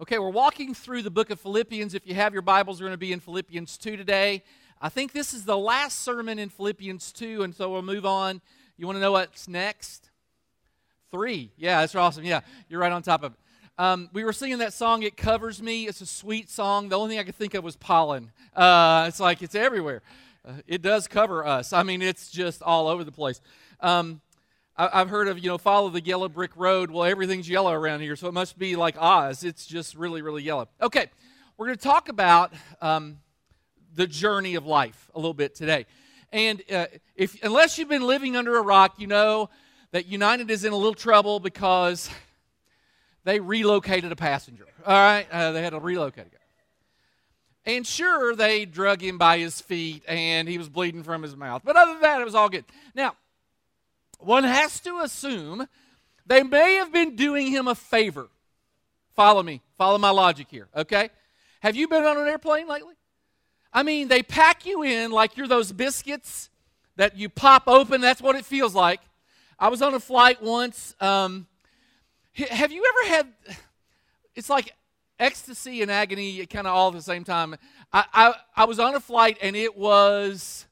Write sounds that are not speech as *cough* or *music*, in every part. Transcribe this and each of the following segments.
Okay, we're walking through the book of Philippians. If you have your Bibles, we're going to be in Philippians 2 today. I think this is the last sermon in Philippians 2, and so we'll move on. You want to know what's next? Three. Yeah, that's awesome. Yeah, you're right on top of it. Um, we were singing that song, It Covers Me. It's a sweet song. The only thing I could think of was pollen. Uh, it's like it's everywhere. Uh, it does cover us. I mean, it's just all over the place. Um, I've heard of, you know, follow the yellow brick road. Well, everything's yellow around here, so it must be like Oz. It's just really, really yellow. Okay, we're going to talk about um, the journey of life a little bit today. And uh, if, unless you've been living under a rock, you know that United is in a little trouble because they relocated a passenger. All right, uh, they had to relocate a guy. And sure, they drug him by his feet and he was bleeding from his mouth. But other than that, it was all good. Now, one has to assume they may have been doing him a favor. Follow me. Follow my logic here, okay? Have you been on an airplane lately? I mean, they pack you in like you're those biscuits that you pop open. That's what it feels like. I was on a flight once. Um, have you ever had, it's like ecstasy and agony kind of all at the same time. I, I, I was on a flight and it was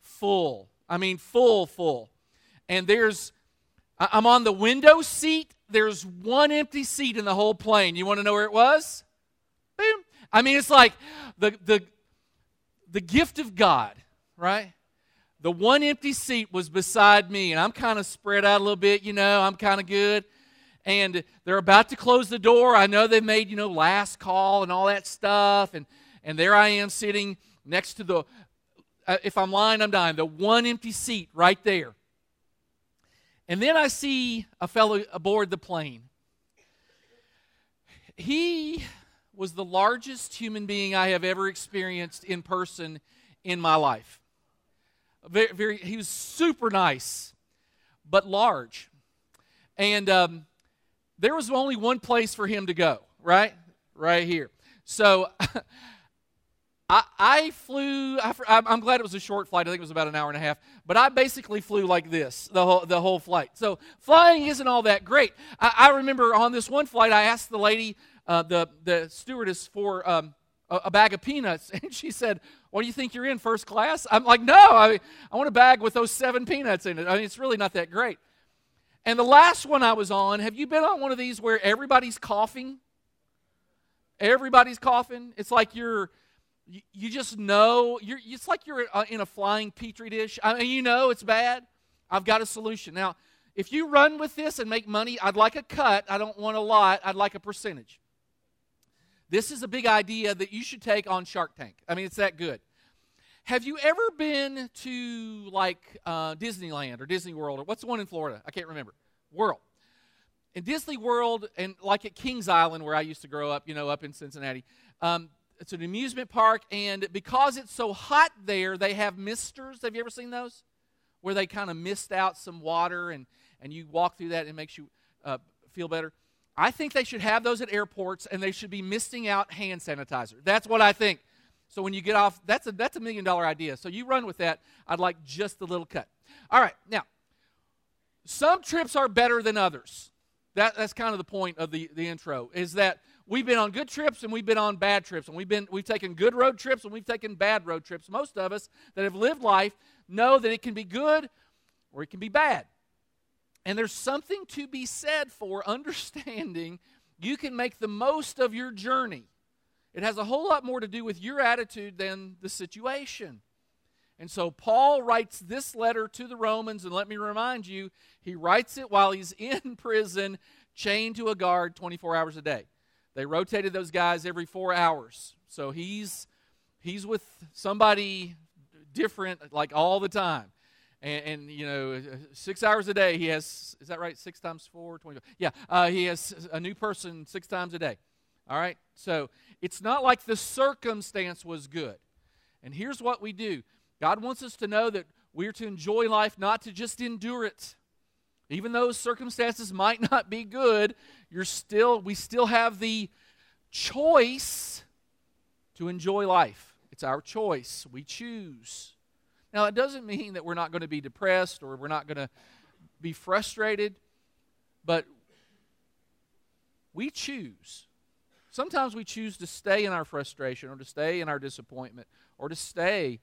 full. I mean, full, full and there's, I'm on the window seat. There's one empty seat in the whole plane. You want to know where it was? Boom. I mean, it's like the, the, the gift of God, right? The one empty seat was beside me, and I'm kind of spread out a little bit, you know, I'm kind of good. And they're about to close the door. I know they made, you know, last call and all that stuff. And, and there I am sitting next to the, uh, if I'm lying, I'm dying, the one empty seat right there. And then I see a fellow aboard the plane. He was the largest human being I have ever experienced in person in my life. Very, very he was super nice, but large. And um, there was only one place for him to go, right? Right here. So *laughs* I, I flew, I, am glad it was a short flight. I think it was about an hour and a half. But I basically flew like this the whole, the whole flight. So flying isn't all that great. I, I remember on this one flight, I asked the lady, uh, the, the stewardess, for um, a, a, bag of peanuts. *laughs* And she said, What do you think you're in, first class? I'm like, No, I, I want a bag with those seven peanuts in it. I mean, it's really not that great. And the last one I was on, have you been on one of these where everybody's coughing? Everybody's coughing. It's like you're you, you just know, you're, it's like you're uh, in a flying petri dish. I mean, you know it's bad. I've got a solution. Now, if you run with this and make money, I'd like a cut. I don't want a lot. I'd like a percentage. This is a big idea that you should take on Shark Tank. I mean, it's that good. Have you ever been to like uh, Disneyland or Disney World or what's the one in Florida? I can't remember. World. In Disney World and like at Kings Island where I used to grow up, you know, up in Cincinnati, um, it's an amusement park, and because it's so hot there, they have misters. Have you ever seen those? Where they kind of mist out some water, and, and you walk through that, and it makes you uh, feel better. I think they should have those at airports, and they should be misting out hand sanitizer. That's what I think. So when you get off, that's a, that's a million dollar idea. So you run with that. I'd like just a little cut. All right, now, some trips are better than others. That, that's kind of the point of the, the intro, is that we've been on good trips and we've been on bad trips. And we've been we've taken good road trips and we've taken bad road trips. Most of us that have lived life know that it can be good or it can be bad. And there's something to be said for *laughs* understanding you can make the most of your journey. It has a whole lot more to do with your attitude than the situation. And so Paul writes this letter to the Romans, and let me remind you, he writes it while he's *laughs* in prison, chained to a guard 24 hours a day. They rotated those guys every four hours. So he's he's with somebody different like all the time. And, and, you know, six hours a day, he has, is that right? Six times four, 20. Yeah, uh, he has a new person six times a day. All right? So it's not like the circumstance was good. And here's what we do God wants us to know that we're to enjoy life, not to just endure it. Even though circumstances might not be good, you're still we still have the choice to enjoy life. It's our choice. We choose. Now, it doesn't mean that we're not going to be depressed or we're not going to be frustrated, but we choose. Sometimes we choose to stay in our frustration or to stay in our disappointment or to stay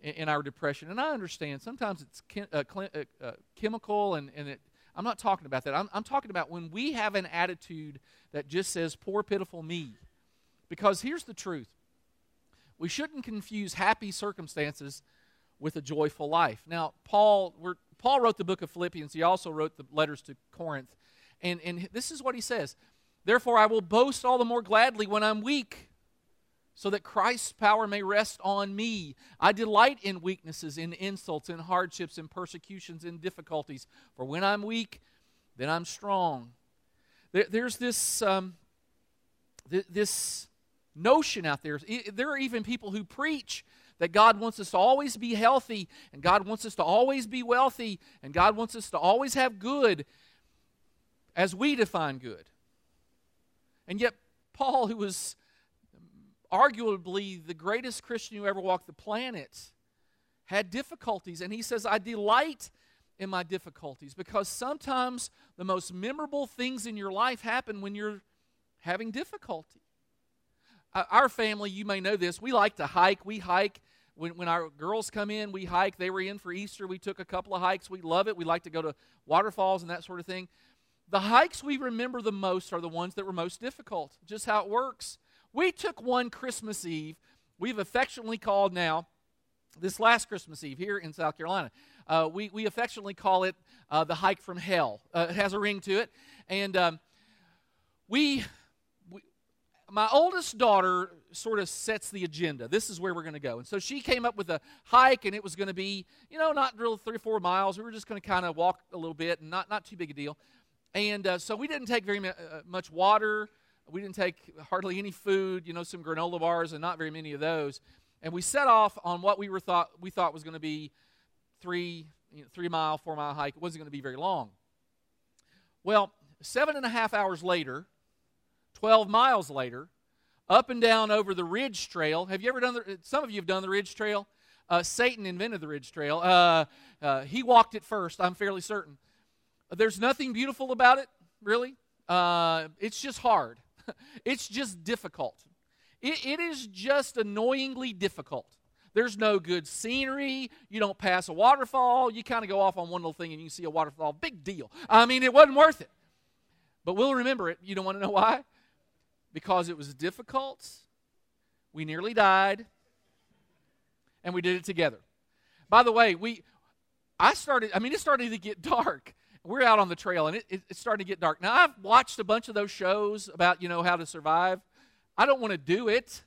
in, in our depression. And I understand sometimes it's chem- uh, uh, uh, chemical, and, and it, I'm not talking about that. I'm, I'm talking about when we have an attitude that just says, poor, pitiful me. Because here's the truth we shouldn't confuse happy circumstances with a joyful life. Now, Paul, Paul wrote the book of Philippians, he also wrote the letters to Corinth. And, and this is what he says Therefore, I will boast all the more gladly when I'm weak so that Christ's power may rest on me. I delight in weaknesses, in insults, in hardships, in persecutions, in difficulties. For when I'm weak, then I'm strong. There, there's this, um, th- this notion out there. There are even people who preach that God wants us to always be healthy, and God wants us to always be wealthy, and God wants us to always have good as we define good. And yet, Paul, who was arguably the greatest Christian who ever walked the planet, had difficulties. And he says, I delight in my difficulties because sometimes the most memorable things in your life happen when you're having difficulty. Uh, our family, you may know this, we like to hike. We hike. When, when our girls come in, we hike. They were in for Easter. We took a couple of hikes. We love it. We like to go to waterfalls and that sort of thing. The hikes we remember the most are the ones that were most difficult, just how it works. We took one Christmas Eve, we've affectionately called now, this last Christmas Eve here in South Carolina. Uh, we, we affectionately call it uh, the hike from hell. Uh, it has a ring to it. And um, we, we, my oldest daughter sort of sets the agenda. This is where we're going to go. And so she came up with a hike, and it was going to be, you know, not real three or four miles. We were just going to kind of walk a little bit and not, not too big a deal. And uh, so we didn't take very uh, much water. We didn't take hardly any food, you know, some granola bars and not very many of those. And we set off on what we were thought we thought was going to be three, you know, three mile, four mile hike. It wasn't going to be very long. Well, seven and a half hours later, 12 miles later, up and down over the Ridge Trail. Have you ever done the, some of you have done the Ridge Trail? Uh, Satan invented the Ridge Trail. Uh, uh, he walked it first, I'm fairly certain. There's nothing beautiful about it, really. Uh, it's just hard. *laughs* it's just difficult. It, it is just annoyingly difficult. There's no good scenery. You don't pass a waterfall. You kind of go off on one little thing and you see a waterfall. Big deal. I mean, it wasn't worth it. But we'll remember it. You don't want to know why? Because it was difficult. We nearly died. And we did it together. By the way, we I started, I mean, it started to get *laughs* dark we're out on the trail and it, it, it's starting to get dark. Now, I've watched a bunch of those shows about, you know, how to survive. I don't want to do it.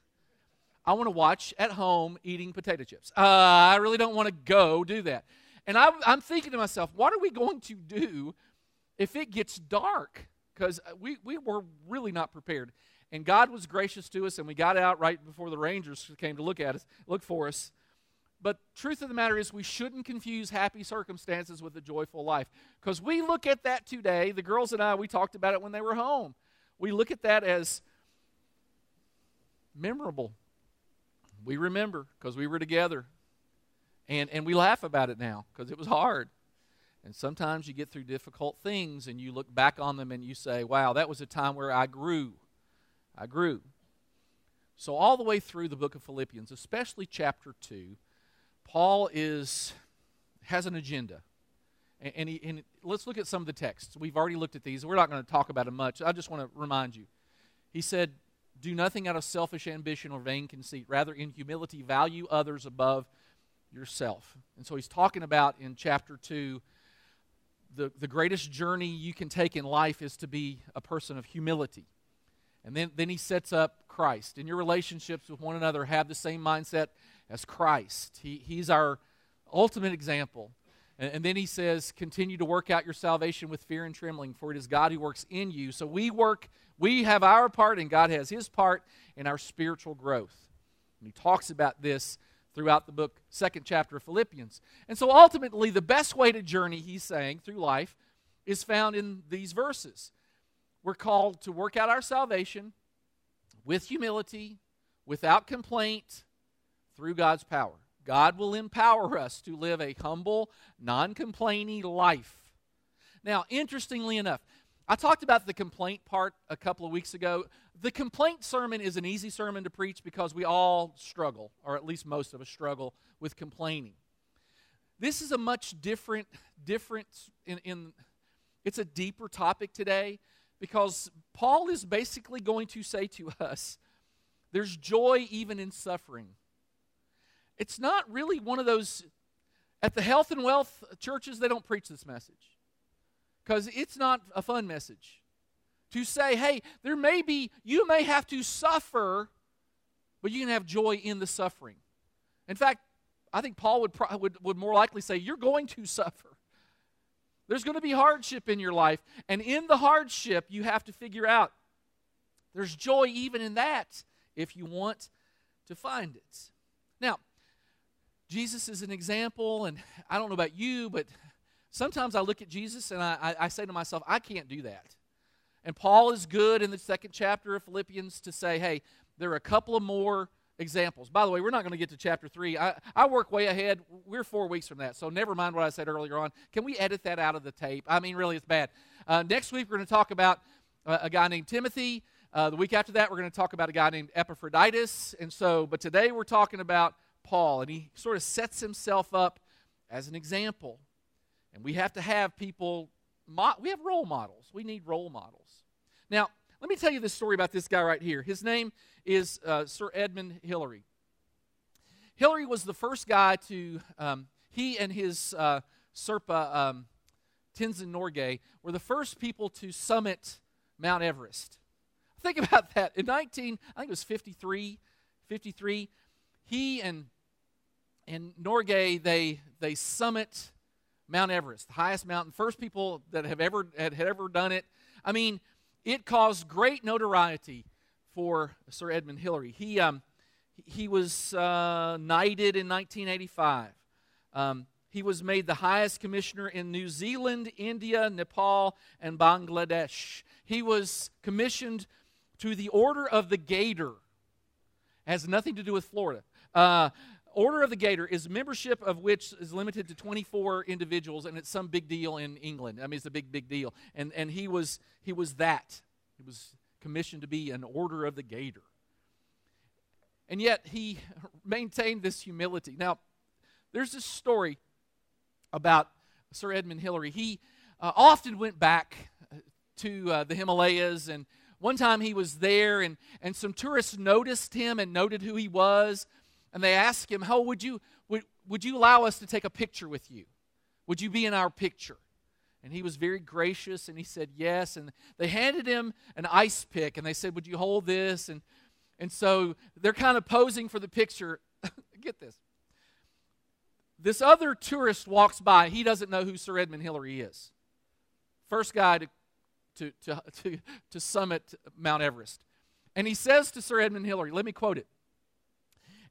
I want to watch at home eating potato chips. Uh, I really don't want to go do that. And I, I'm thinking to myself, what are we going to do if it gets dark? Because we, we were really not prepared. And God was gracious to us, and we got out right before the Rangers came to look at us, look for us. But truth of the matter is, we shouldn't confuse happy circumstances with a joyful life. Because we look at that today, the girls and I, we talked about it when they were home. We look at that as memorable. We remember because we were together. And, and we laugh about it now because it was hard. And sometimes you get through difficult things and you look back on them and you say, wow, that was a time where I grew. I grew. So, all the way through the book of Philippians, especially chapter 2, Paul is has an agenda. And, and, he, and let's look at some of the texts. We've already looked at these. We're not going to talk about them much. I just want to remind you. He said, Do nothing out of selfish ambition or vain conceit. Rather, in humility, value others above yourself. And so he's talking about in chapter 2 the, the greatest journey you can take in life is to be a person of humility. And then, then he sets up Christ. In your relationships with one another, have the same mindset as Christ. He, he's our ultimate example. And, and then he says, continue to work out your salvation with fear and trembling, for it is God who works in you. So we work, we have our part, and God has his part in our spiritual growth. And he talks about this throughout the book, second chapter of Philippians. And so ultimately, the best way to journey, he's saying, through life is found in these verses. We're called to work out our salvation with humility, without complaint, through God's power. God will empower us to live a humble, non complaining life. Now, interestingly enough, I talked about the complaint part a couple of weeks ago. The complaint sermon is an easy sermon to preach because we all struggle, or at least most of us struggle, with complaining. This is a much different, different in, in it's a deeper topic today because Paul is basically going to say to us there's joy even in suffering. It's not really one of those, at the health and wealth churches, they don't preach this message because it's not a fun message. To say, hey, there may be, you may have to suffer, but you can have joy in the suffering. In fact, I think Paul would, would, would more likely say, you're going to suffer. There's going to be hardship in your life. And in the hardship, you have to figure out there's joy even in that if you want to find it. Now, Jesus is an example, and I don't know about you, but sometimes I look at Jesus and I, I, I say to myself, I can't do that. And Paul is good in the second chapter of Philippians to say, hey, there are a couple of more examples. By the way, we're not going to get to chapter 3. I, I work way ahead. We're four weeks from that, so never mind what I said earlier on. Can we edit that out of the tape? I mean, really, it's bad. Uh, next week, we're going to talk about uh, a guy named Timothy. Uh, the week after that, we're going to talk about a guy named Epaphroditus. And so, but today we're talking about Paul, and he sort of sets himself up as an example. And we have to have people, we have role models. We need role models. Now, let me tell you this story about this guy right here. His name is uh, Sir Edmund Hillary. Hillary was the first guy to, um, he and his uh, Sherpa um, Tenzing Norgay were the first people to summit Mount Everest. Think *laughs* about that. In 19, I think it was 53, 53, he and and Norgay they they summit Mount Everest, the highest mountain. First people that have ever had, had ever done it. I mean, it caused great notoriety for Sir Edmund Hillary. He, um, he was uh, knighted in 1985. Um, he was made the highest commissioner in New Zealand, India, Nepal, and Bangladesh. He was commissioned to the Order of the Gator. It has nothing to do with Florida. Uh, Order of the Gator is membership of which is limited to 24 individuals, and it's some big deal in England. I mean, it's a big, big deal. And, and he, was, he was that. He was commissioned to be an Order of the Gator. And yet, he maintained this humility. Now, there's this story about Sir Edmund Hillary. He uh, often went back to uh, the Himalayas, and one time he was there, and, and some tourists noticed him and noted who he was and they asked him, "How would you would, would you allow us to take a picture with you? Would you be in our picture?" And he was very gracious and he said yes. And they handed him an ice pick and they said, Would you hold this? And, and so they're kind of posing for the picture. *laughs* Get this. This other tourist walks by. He doesn't know who Sir Edmund Hillary is. First guy to, to, to, *laughs* to, to summit Mount Everest. And he says to Sir Edmund Hillary, let me quote it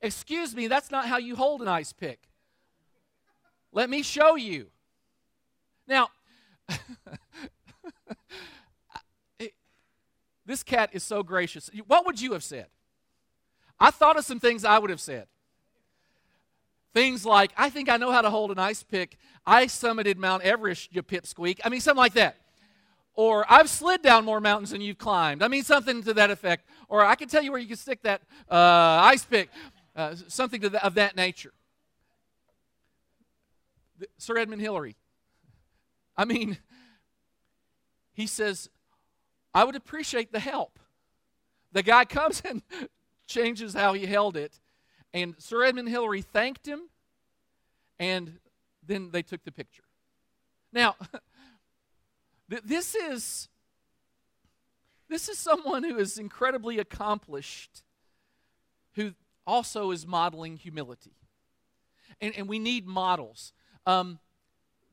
Excuse me, that's not how you hold an ice pick. Let me show you. Now, *laughs* this cat is so gracious. What would you have said? I thought of some things I would have said. Things like, I think I know how to hold an ice pick. I summited Mount Everest, you pipsqueak. I mean, something like that. Or I've slid down more mountains than you've climbed. I mean, something to that effect. Or I can tell you where you can stick that uh, ice pick. Uh, something the, of that nature. Sir Edmund Hillary. I mean, he says, I would appreciate the help. The guy comes *laughs* and changes how he held it. And Sir Edmund Hillary thanked him, and then they took the picture. Now, *laughs* this is this is someone who is incredibly accomplished, who also is modeling humility. And, and we need models. Um,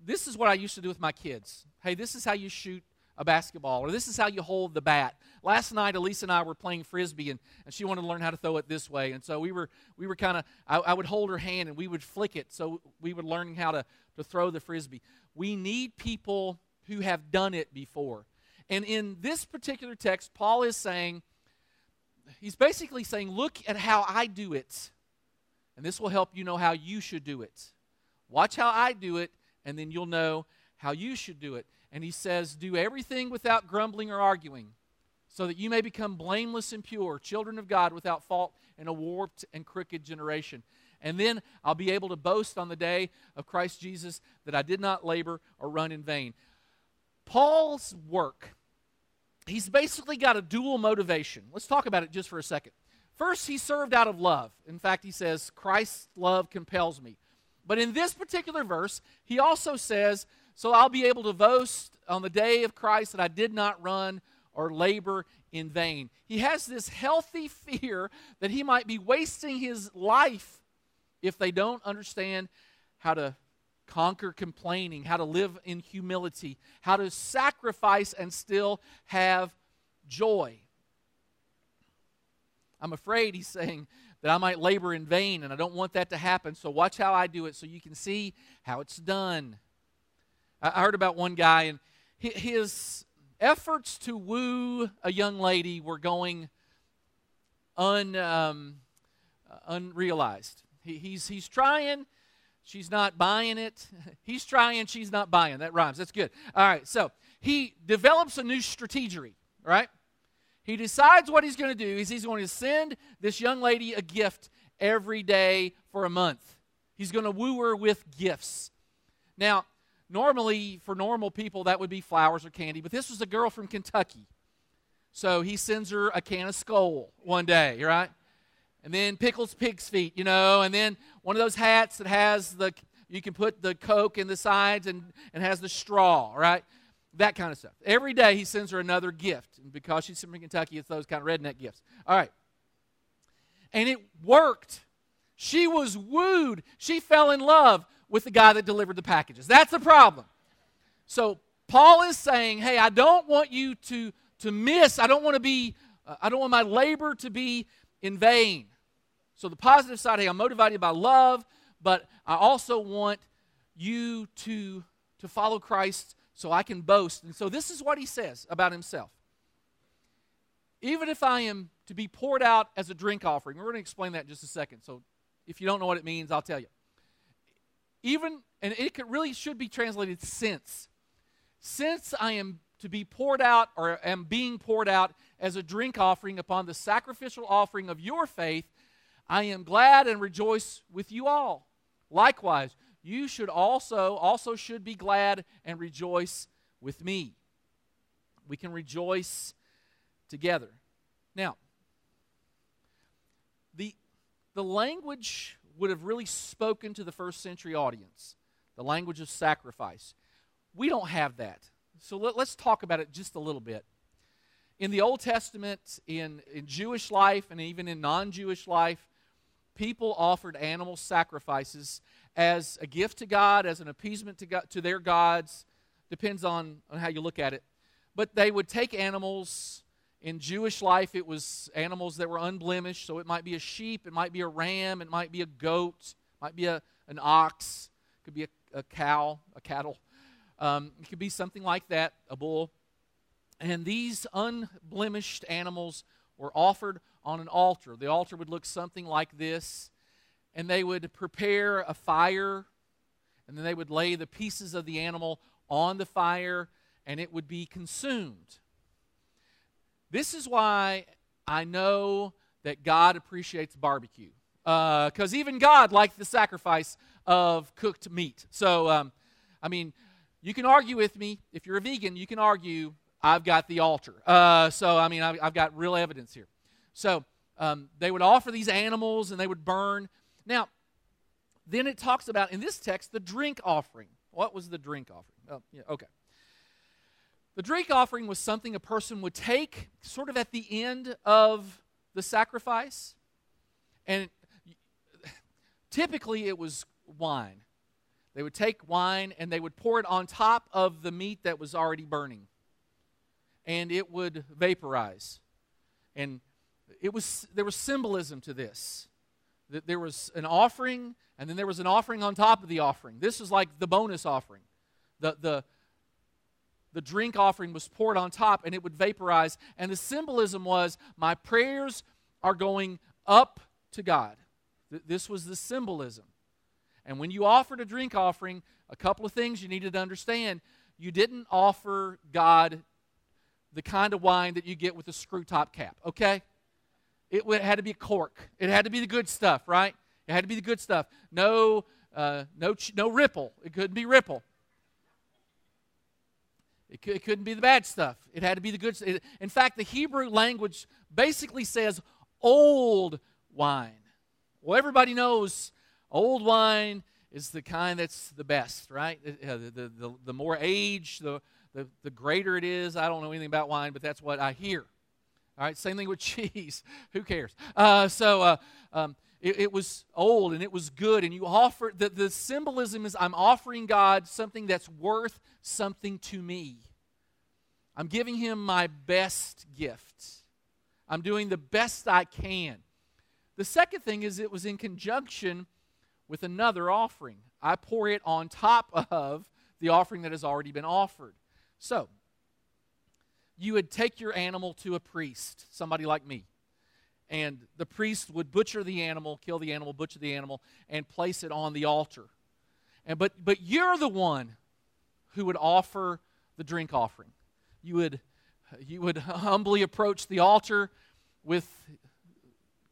this is what I used to do with my kids. Hey, this is how you shoot a basketball, or this is how you hold the bat. Last night, Elise and I were playing frisbee, and, and she wanted to learn how to throw it this way. And so we were, we were kind of, I, I would hold her hand and we would flick it so we would learn how to, to throw the frisbee. We need people who have done it before. And in this particular text, Paul is saying, he's basically saying, Look at how I do it, and this will help you know how you should do it. Watch how I do it, and then you'll know how you should do it. And he says, Do everything without grumbling or arguing, so that you may become blameless and pure, children of God without fault in a warped and crooked generation. And then I'll be able to boast on the day of Christ Jesus that I did not labor or run in vain. Paul's work, he's basically got a dual motivation. Let's talk about it just for a second. First, he served out of love. In fact, he says, Christ's love compels me. But in this particular verse, he also says, So I'll be able to boast on the day of Christ that I did not run or labor in vain. He has this healthy *laughs* fear that he might be wasting his life if they don't understand how to conquer complaining, how to live in humility, how to sacrifice and still have joy. I'm afraid, he's saying, that I might labor in vain, and I don't want that to happen. So watch how I do it so you can see how it's done. I heard about one guy, and his efforts to woo a young lady were going un, um, unrealized. He, he's, he's trying, she's not buying it. *laughs* He's trying, she's not buying. That rhymes. That's good. All right, so he develops a new strategy, right? He decides what he's going to do is he's going to send this young lady a gift every day for a month. He's going to woo her with gifts. Now, normally for normal people that would be flowers or candy, but this was a girl from Kentucky. So he sends her a can of Skoal one day, right? And then pickles pig's feet, you know, and then one of those hats that has the you can put the coke in the sides and, and has the straw, right? that kind of stuff. Every day he sends her another gift. And because she's from Kentucky, it's those kind of redneck gifts. All right. And it worked. She was wooed. She fell in love with the guy that delivered the packages. That's the problem. So Paul is saying, hey, I don't want you to, to miss, I don't want to be, uh, I don't want my labor to be in vain. So the positive side, hey, I'm motivated by love, but I also want you to, to follow Christ so I can boast. And so this is what he says about himself. Even if I am to be poured out as a drink offering, we're going to explain that in just a second. So if you don't know what it means, I'll tell you. Even, and it could, really should be translated since. Since I am to be poured out or am being poured out as a drink offering upon the sacrificial offering of your faith, I am glad and rejoice with you all. Likewise, you should also also should be glad and rejoice with me. We can rejoice together. Now, the the language would have really spoken to the first century audience, the language of sacrifice. We don't have that. So let, us talk about it just a little bit. In the Old Testament, in, in Jewish life, and even in non Jewish life, people offered animal sacrifices as a gift to God, as an appeasement to, God, to their gods. Depends on, on how you look at it. But they would take animals. In Jewish life, it was animals that were unblemished. So it might be a sheep, it might be a ram, it might be a goat, it might be a, an ox, it could be a, a cow, a cattle. Um, it could be something like that, a bull. And these unblemished animals were offered on an altar. The altar would look something like this and they would prepare a fire, and then they would lay the pieces of the animal on the fire, and it would be consumed. This is why I know that God appreciates barbecue. Because uh, even God liked the sacrifice of cooked meat. So, um, I mean, you can argue with me. If you're a vegan, you can argue I've got the altar. Uh, so, I mean, I've, I've, got real evidence here. So, um, they would offer these animals and they would burn. Now, then it talks about in this text the drink offering. What was the drink offering? Oh, yeah, okay. The drink offering was something a person would take sort of at the end of the sacrifice. And *laughs* typically it was wine. They would take wine and they would pour it on top of the meat that was already burning. And it would vaporize. And it was there was symbolism to this that there was an offering, and then there was an offering on top of the offering. This is like the bonus offering. The, the, the drink offering was poured on top, and it would vaporize. And the symbolism was my prayers are going up to God. This was the symbolism. And when you offered a drink offering, a couple of things you needed to understand. you didn't offer God the kind of wine that you get with a screw top cap, okay? It, had to be cork. It had to be the good stuff, right? It had to be the good stuff. No, uh, no, no ripple. It couldn't be ripple. It, it couldn't be the bad stuff. It had to be the good stuff. In fact, the Hebrew language basically says old wine. Well, everybody knows old wine is the kind that's the best, right? The, the, the, the more age, the, the, the greater it is. I don't know anything about wine, but that's what I hear. All right, same thing with *laughs* cheese. Who cares? Uh, so uh, um, it, it, was old and it was good, and you offer the, the symbolism is I'm offering God something that's worth something to me. I'm giving Him my best gift. I'm doing the best I can. The second thing is it was in conjunction with another offering. I pour it on top of the offering that has already been offered. So, you would take your animal to a priest, somebody like me, and the priest would butcher the animal, kill the animal, butcher the animal, and place it on the altar. And but but you're the one who would offer the drink offering. You would you would humbly approach the altar with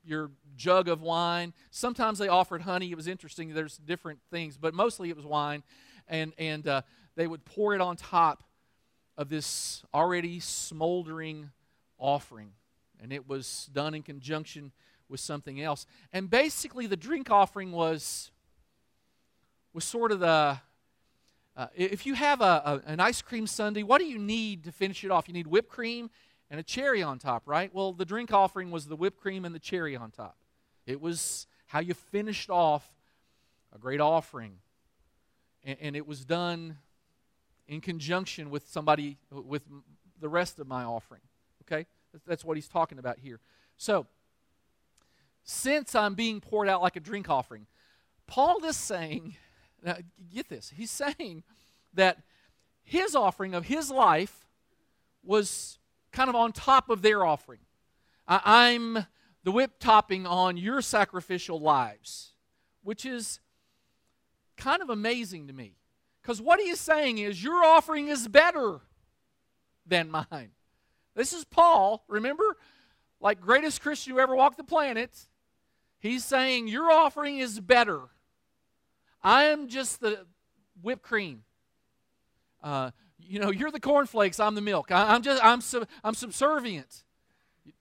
your jug of wine. Sometimes they offered honey. It was interesting. There's different things, but mostly it was wine. And, and uh, they would pour it on top of this already smoldering offering. And it was done in conjunction with something else. And basically, the drink offering was, was sort of the. Uh, if you have a, a, an ice cream sundae, what do you need to finish it off? You need whipped cream and a cherry on top, right? Well, the drink offering was the whipped cream and the cherry on top. It was how you finished off a great offering. And, and it was done in conjunction with somebody, with the rest of my offering. Okay? That's what he's talking about here. So, since I'm being poured out like a drink offering, Paul is saying, *laughs* now get this, he's saying that his offering of his life was kind of on top of their offering. I, am the whip topping on your sacrificial lives, which is kind of amazing to me. Because what he is saying is, your offering is better than mine. This is Paul, remember? Like greatest Christian who ever walked the planet. He's saying, Your offering is better. I am just the whipped cream. Uh, you know, you're the cornflakes, I'm the milk. I, am just, I'm, sub, I'm subservient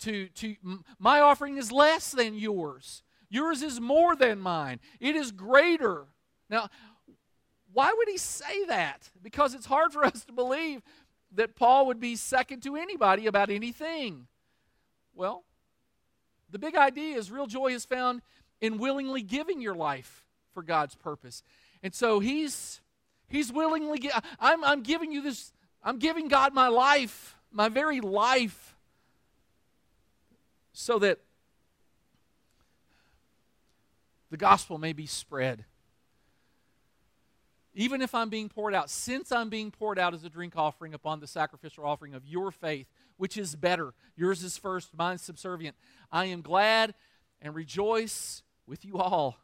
to, to my offering is less than yours. Yours is more than mine. It is greater. Now, why would he say that? Because it's hard for *laughs* us to believe that Paul would be second to anybody about anything. Well, the big idea is real joy is found in willingly giving your life for God's purpose. And so he's he's willingly I'm I'm giving you this I'm giving God my life, my very life so that the gospel may be spread. Even if I'm being poured out, since I'm being poured out as a drink offering upon the sacrificial offering of your faith, which is better, yours is first, mine's subservient, I am glad and rejoice with you all.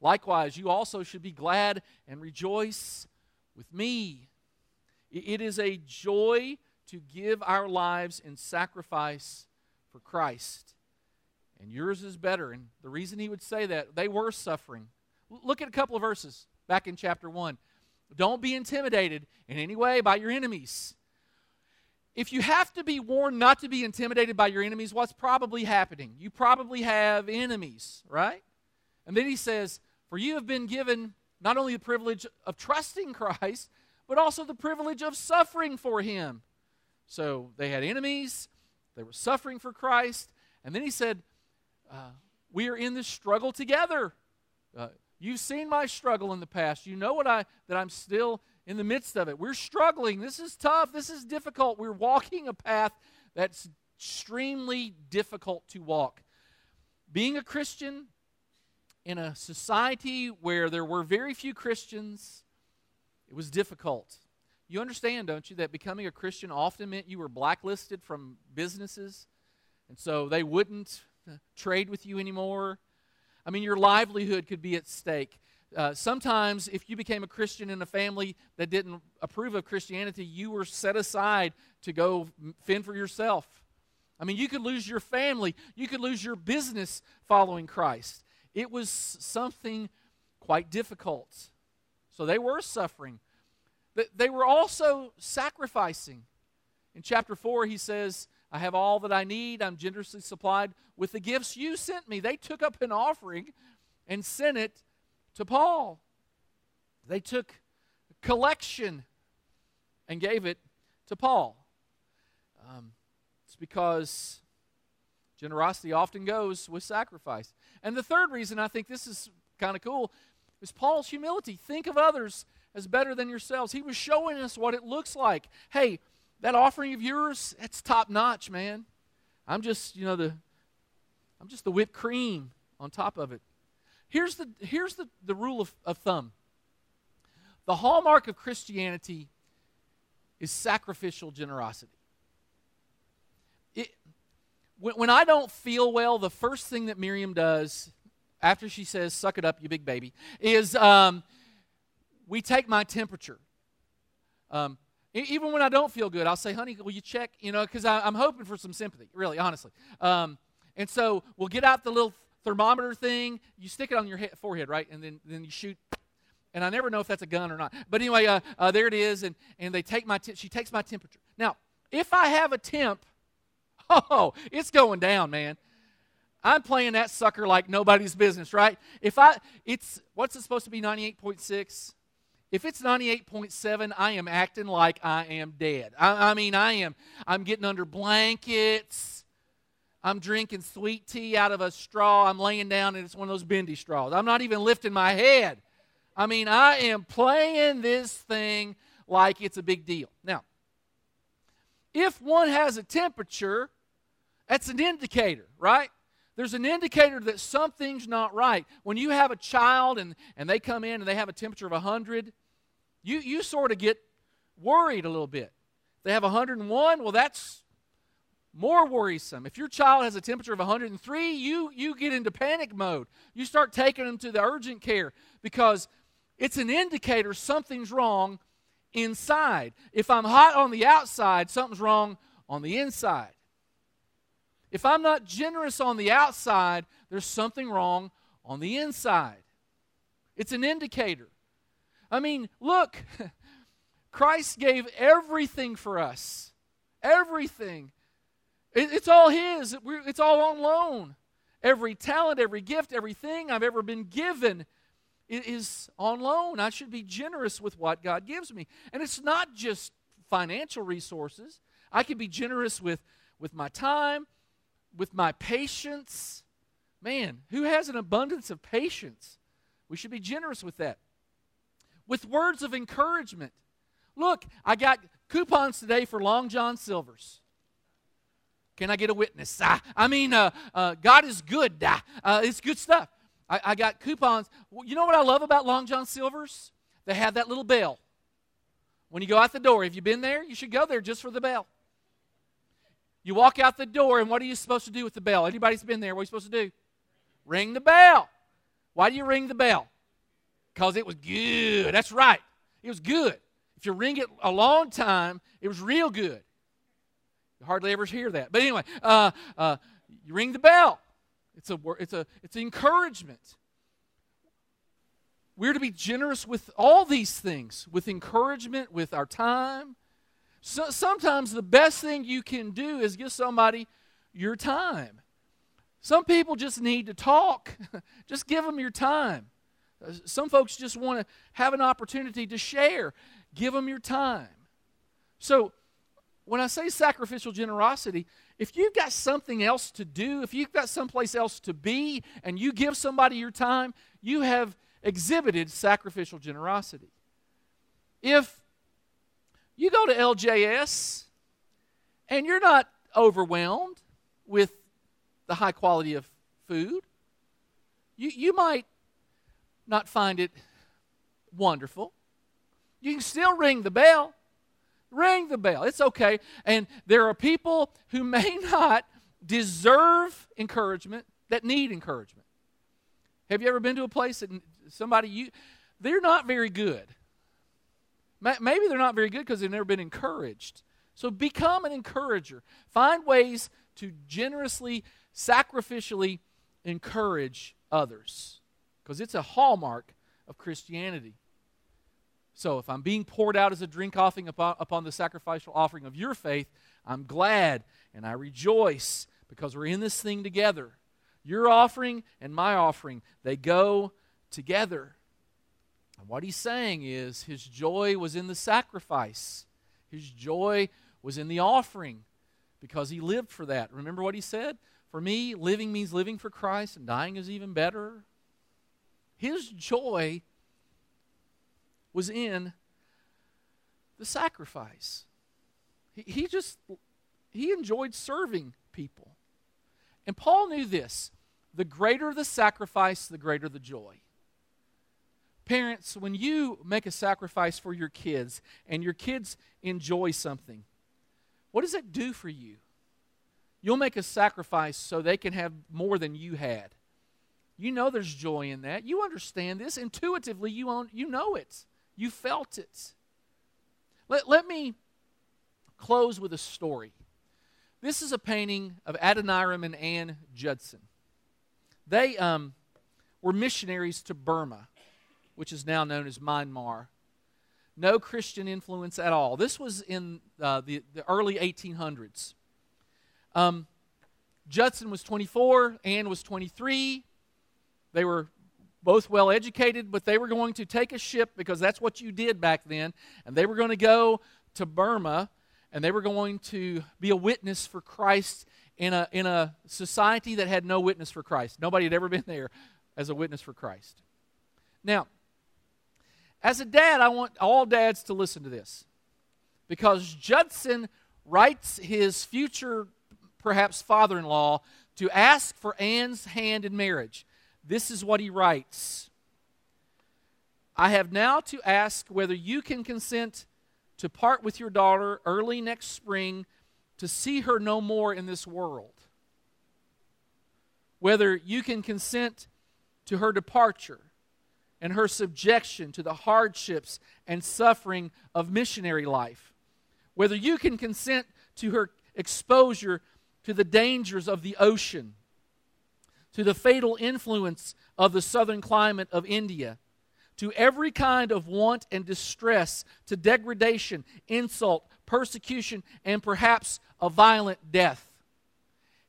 Likewise, you also should be glad and rejoice with me. It is a joy to give our lives in sacrifice for Christ. And yours is better. And the reason he would say that, they were suffering. Look at a couple of verses back in chapter 1. Don't be intimidated in any way by your enemies. If you have to be warned not to be intimidated by your enemies, what's probably happening? You probably have enemies, right? And then he says, For you have been given not only the privilege of trusting Christ, but also the privilege of suffering for him. So they had enemies, they were suffering for Christ. And then he said, uh, We are in this struggle together. Uh, you've seen my struggle in the past. You know what I that I'm still in the midst of it. We're struggling. This is tough. This is difficult. We're walking a path that's extremely difficult to walk. Being a Christian in a society where there were very few Christians, it was difficult. You understand, don't you, that becoming a Christian often meant you were blacklisted from businesses, and so they wouldn't uh, trade with you anymore? I mean, your livelihood could be at stake. uh, sometimes, if you became a Christian in a family that didn't approve of Christianity, you were set aside to go fend for yourself. I mean, you could lose your family, you could lose your business following Christ. It was something quite difficult. So they were suffering. They were also sacrificing. In chapter 4, he says, I have all that I need. I'm generously supplied with the gifts you sent me. They took up an offering and sent it to Paul. They took collection and gave it to Paul. Um, it's because generosity often goes with sacrifice. And the third reason I think this is kind of cool is Paul's humility. Think of others as better than yourselves. He was showing us what it looks like. Hey, that offering of yours, that's top notch, man. I'm just, you know, the I'm just the whipped cream on top of it. Here's the, here's the, the rule of, of thumb the hallmark of Christianity is sacrificial generosity. It, when, when I don't feel well, the first thing that Miriam does after she says, Suck it up, you big baby, is um, we take my temperature. Um, even when I don't feel good, I'll say, honey, will you check? You know, because I'm hoping for some sympathy, really, honestly. Um, and so we'll get out the little thermometer thing. You stick it on your head, forehead, right? And then, then you shoot. And I never know if that's a gun or not. But anyway, uh, uh, there it is. And, and they take my she takes my temperature. Now, if I have a temp, *laughs* oh, it's going down, man. I'm playing that sucker like nobody's business, right? If I, it's, what's it supposed to be, 98.6? If it's 98.7, I am acting like I am dead. I, I mean, I am, I'm getting under blankets. I'm drinking sweet tea out of a straw. I'm laying down and it's one of those bendy straws. I'm not even lifting my head. I mean, I am playing this thing like it's a big deal. Now, if one has a temperature, that's an indicator, right? There's an indicator that something's not right. When you have a child and, and they come in and they have a temperature of 100, you, you sort of get worried a little bit. They have 101, well, that's more worrisome. If your child has a temperature of 103, you, you get into panic mode. You start taking them to the urgent care because it's an indicator something's wrong inside. If I'm hot on the outside, something's wrong on the inside. If I'm not generous on the outside, there's something wrong on the inside. It's an indicator. I mean, look, *laughs* Christ gave everything for us. Everything. It, it's all His, it's all on loan. Every talent, every gift, everything I've ever been given is on loan. I should be generous with what God gives me. And it's not just financial resources. I can be generous with, with my time, with my patience. Man, who has an abundance of patience? We should be generous with that. With words of encouragement. Look, I got coupons today for Long John Silver's. Can I get a witness? Ah, I mean, uh, uh, God is good. Ah, uh, it's good stuff. I, I got coupons. You know what I love about Long John Silver's? They have that little bell. When you go out the door, if you've been there, you should go there just for the bell. You walk out the door, and what are you supposed to do with the bell? Anybody's been there, what are you supposed to do? Ring the bell. Why do you ring the bell? Because it was good. That's right. It was good. If you ring it a long time, it was real good. You hardly ever hear that. But anyway, uh, uh, you ring the bell. It's a it's a it's encouragement. We're to be generous with all these things, with encouragement, with our time. So, sometimes the best thing you can do is give somebody your time. Some people just need to talk. *laughs* just give them your time. Some folks just want to have an opportunity to share. Give them your time. So, when I say sacrificial generosity, if you've got something else to do, if you've got someplace else to be, and you give somebody your time, you have exhibited sacrificial generosity. If you go to LJS and you're not overwhelmed with the high quality of food, you, you might not find it wonderful. You can still ring the bell. Ring the bell. It's okay. And there are people who *laughs* may not deserve encouragement that need encouragement. Have you ever been to a place that somebody you they're not very good. Maybe they're not very good because they've never been encouraged. So become an encourager. Find ways to generously, sacrificially encourage others because it's a hallmark of Christianity. So if I'm being poured out as a drink offering upon, upon the sacrificial offering of your faith, I'm glad and I rejoice because we're in this thing together. Your offering and my offering, they go together. And what he's saying is his joy was in the sacrifice, his joy was in the offering because he lived for that. Remember what he said? For me, living means living for Christ, and dying is even better. His joy was in the sacrifice. He, he just he enjoyed serving people. And Paul knew this. The greater the sacrifice, the greater the joy. Parents, when you make a sacrifice for your kids and your kids enjoy something, what does it do for you? You'll make a sacrifice so they can have more than you had. You know there's joy in that. You understand this. Intuitively, you, own, you know it. You felt it. Let, let me close with a story. This is a painting of Adoniram and Ann Judson. They um, were missionaries to Burma which is now known as Myanmar. No Christian influence at all. This was in uh, the, the early 1800s. Um, Judson was 24, Ann was 23. They were both well educated, but they were going to take a ship because that's what you did back then, and they were going to go to Burma and they were going to be a witness for Christ in a, in a society that had no witness for Christ. Nobody had ever been there as a witness for Christ. Now, as a dad, I want all dads to listen to this because Judson writes his future, perhaps father in law, to ask for Ann's hand in marriage. This is what he writes I have now to ask whether you can consent to part with your daughter early next spring to see her no more in this world. Whether you can consent to her departure and her subjection to the hardships and suffering of missionary life. Whether you can consent to her exposure to the dangers of the ocean, to the fatal influence of the southern climate of India, to every kind of want and distress, to degradation, insult, persecution, and perhaps a violent death.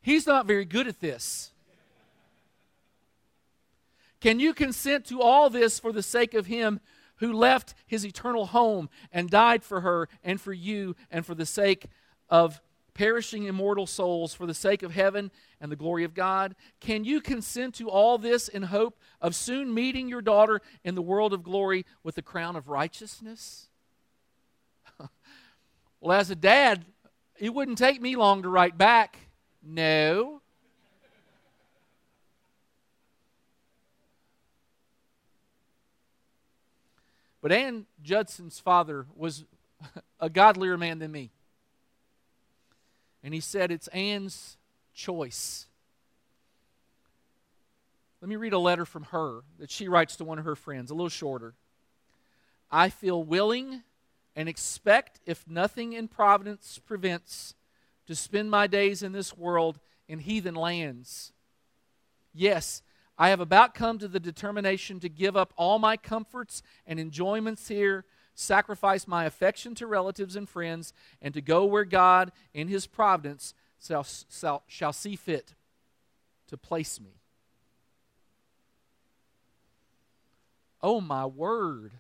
He's not very good at this. Can you consent to all this for the sake of him who left his eternal home and died for her and for you and for the sake of perishing immortal souls, for the sake of heaven and the glory of God? Can you consent to all this in hope of soon meeting your daughter in the world of glory with the crown of righteousness? *laughs* well, as a dad, it wouldn't take me long to write back. No. But Ann Judson's father was *laughs* a godlier man than me. And he said, It's Ann's choice. Let me read a letter from her that she writes to one of her friends, a little shorter. I feel willing and expect, if nothing in providence prevents, to spend my days in this world in heathen lands. Yes, I have about come to the determination to give up all my comforts and enjoyments here, sacrifice my affection to relatives and friends, and to go where God, in His providence, shall, shall, shall see fit to place me. Oh, my word.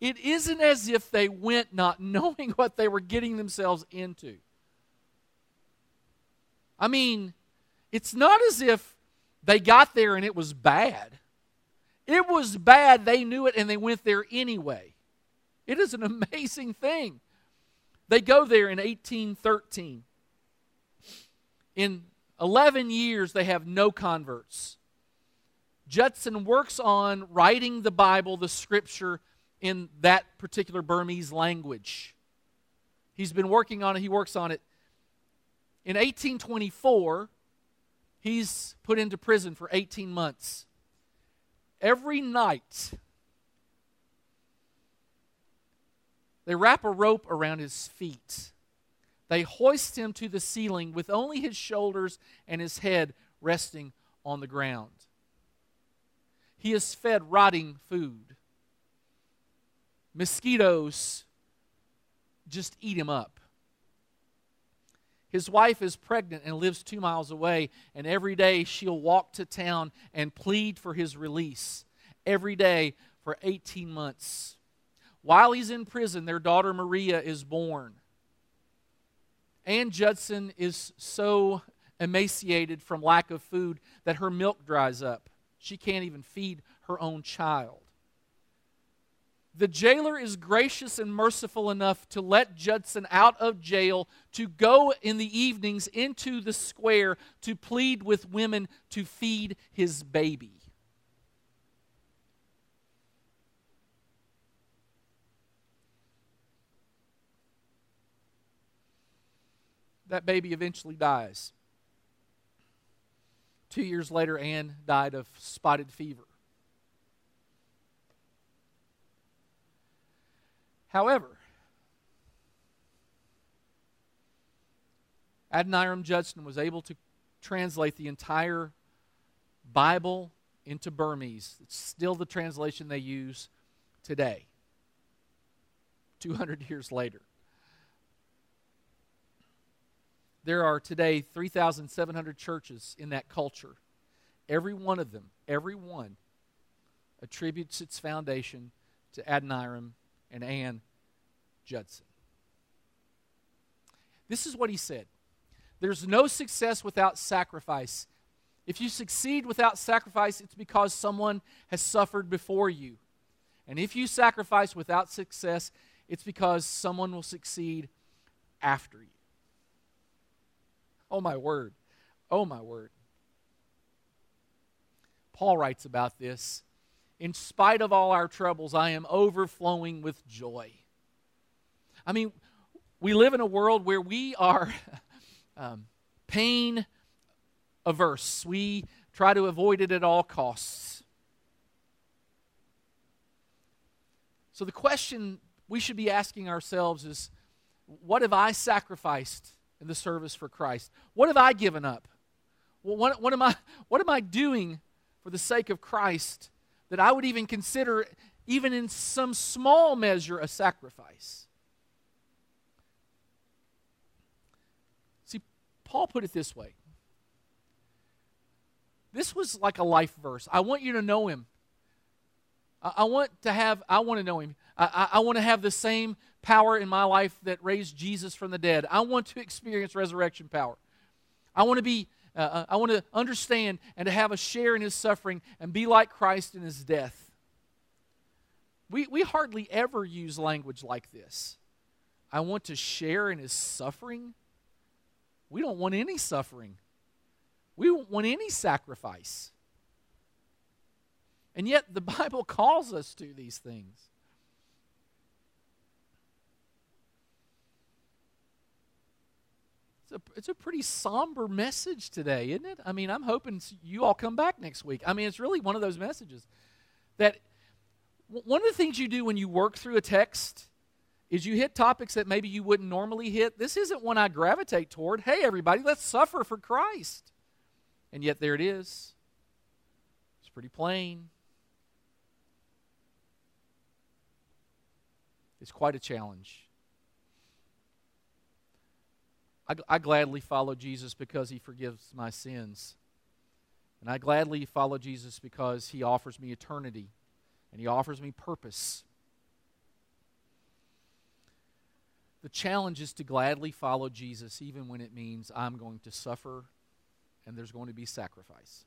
It isn't as if they went not *laughs* knowing what they were getting themselves into. I mean, it's not as if they got there and it was bad. It was bad, they knew it, and they went there anyway. It is an *laughs* amazing thing. They go there in 1813. In 11 years, they have no converts. Judson works on writing the Bible, the scripture, in that particular Burmese language. He's been working on it, he works on it. In 1824, He's put into prison for 18 months. Every night, they wrap a rope around his feet. They hoist him to the ceiling with only his shoulders and his head resting on the ground. He is fed rotting food. Mosquitoes just eat him up. His wife is pregnant and lives two miles away, and every day she'll walk to town and plead for his release. Every day for 18 months. While he's in prison, their daughter Maria is born. Ann Judson is so emaciated from lack of food that her milk dries up. She can't even feed her own child. The jailer is gracious and merciful enough to let Judson out of jail to go in the evenings into the square to plead with women to feed his baby. That baby eventually dies. Two years later, Ann died of spotted fever. However, Adoniram Judson was able to translate the entire Bible into Burmese. It's still the translation they use today, 200 years later. There are today 3,700 churches in that culture. Every one of them, every one, attributes its foundation to Adoniram and Ann Judson. This is what he said There's no success without sacrifice. If you succeed without sacrifice, it's because someone has suffered before you. And if you sacrifice without success, it's because someone will succeed after you. Oh, my word. Oh, my word. Paul writes about this in spite of all our troubles, I am overflowing with joy. I mean, we live in a world where we are *laughs* um, pain averse. We try to avoid it at all costs. So, the question we should be asking ourselves is what have I sacrificed in the service for Christ? What have I given up? What, what, am I, *laughs* what am I doing for the sake of Christ that I would even consider, even in some small measure, a sacrifice. See, Paul put it this way this was like a life verse. I want you to know him. I, want to have, I want to know him. I, I, I want to have the same power in my life that raised Jesus from the dead. I want to experience resurrection power. I want to be uh, uh, I want to understand and to have a share in his suffering and be like Christ in his death. We, we hardly ever use language like this. I want to share in his suffering. We don't want any suffering, we don't want any sacrifice. And yet, the *laughs* Bible calls us to these things. A, it's a pretty somber message today, isn't it? I mean, I'm hoping you all come back next week. I mean, it's really one of those messages that one of the things you do when you work through a text is you hit topics that maybe you wouldn't normally hit. This isn't one I gravitate toward. Hey, everybody, let's suffer for Christ. And yet, there it is. It's pretty plain. It's quite a challenge. I, I gladly follow Jesus because he forgives my sins. And I gladly follow Jesus because he offers me eternity and he offers me purpose. The challenge is to gladly follow Jesus even when it means I'm going to suffer and there's going to be sacrifice.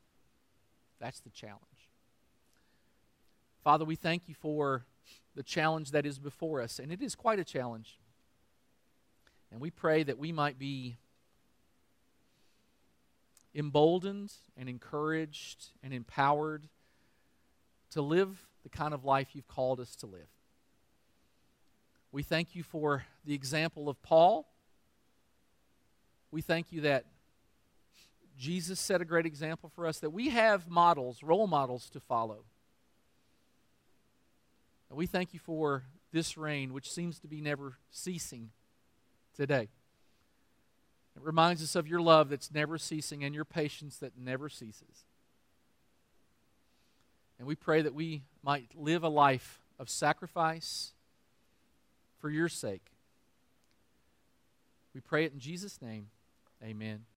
That's the challenge. Father, we thank you for the challenge that is before us, and it is quite a challenge. And we pray that we might be emboldened and encouraged and empowered to live the kind of life you've called us to live. We thank you for the example of Paul. We thank you that Jesus set a great example for us, that we have models, role models to follow. And we thank you for this rain, which seems to be never ceasing today. It reminds us of your love that's never ceasing and your patience that never ceases. And we pray that we might live a life of sacrifice for your sake. We pray it in Jesus' name. Amen.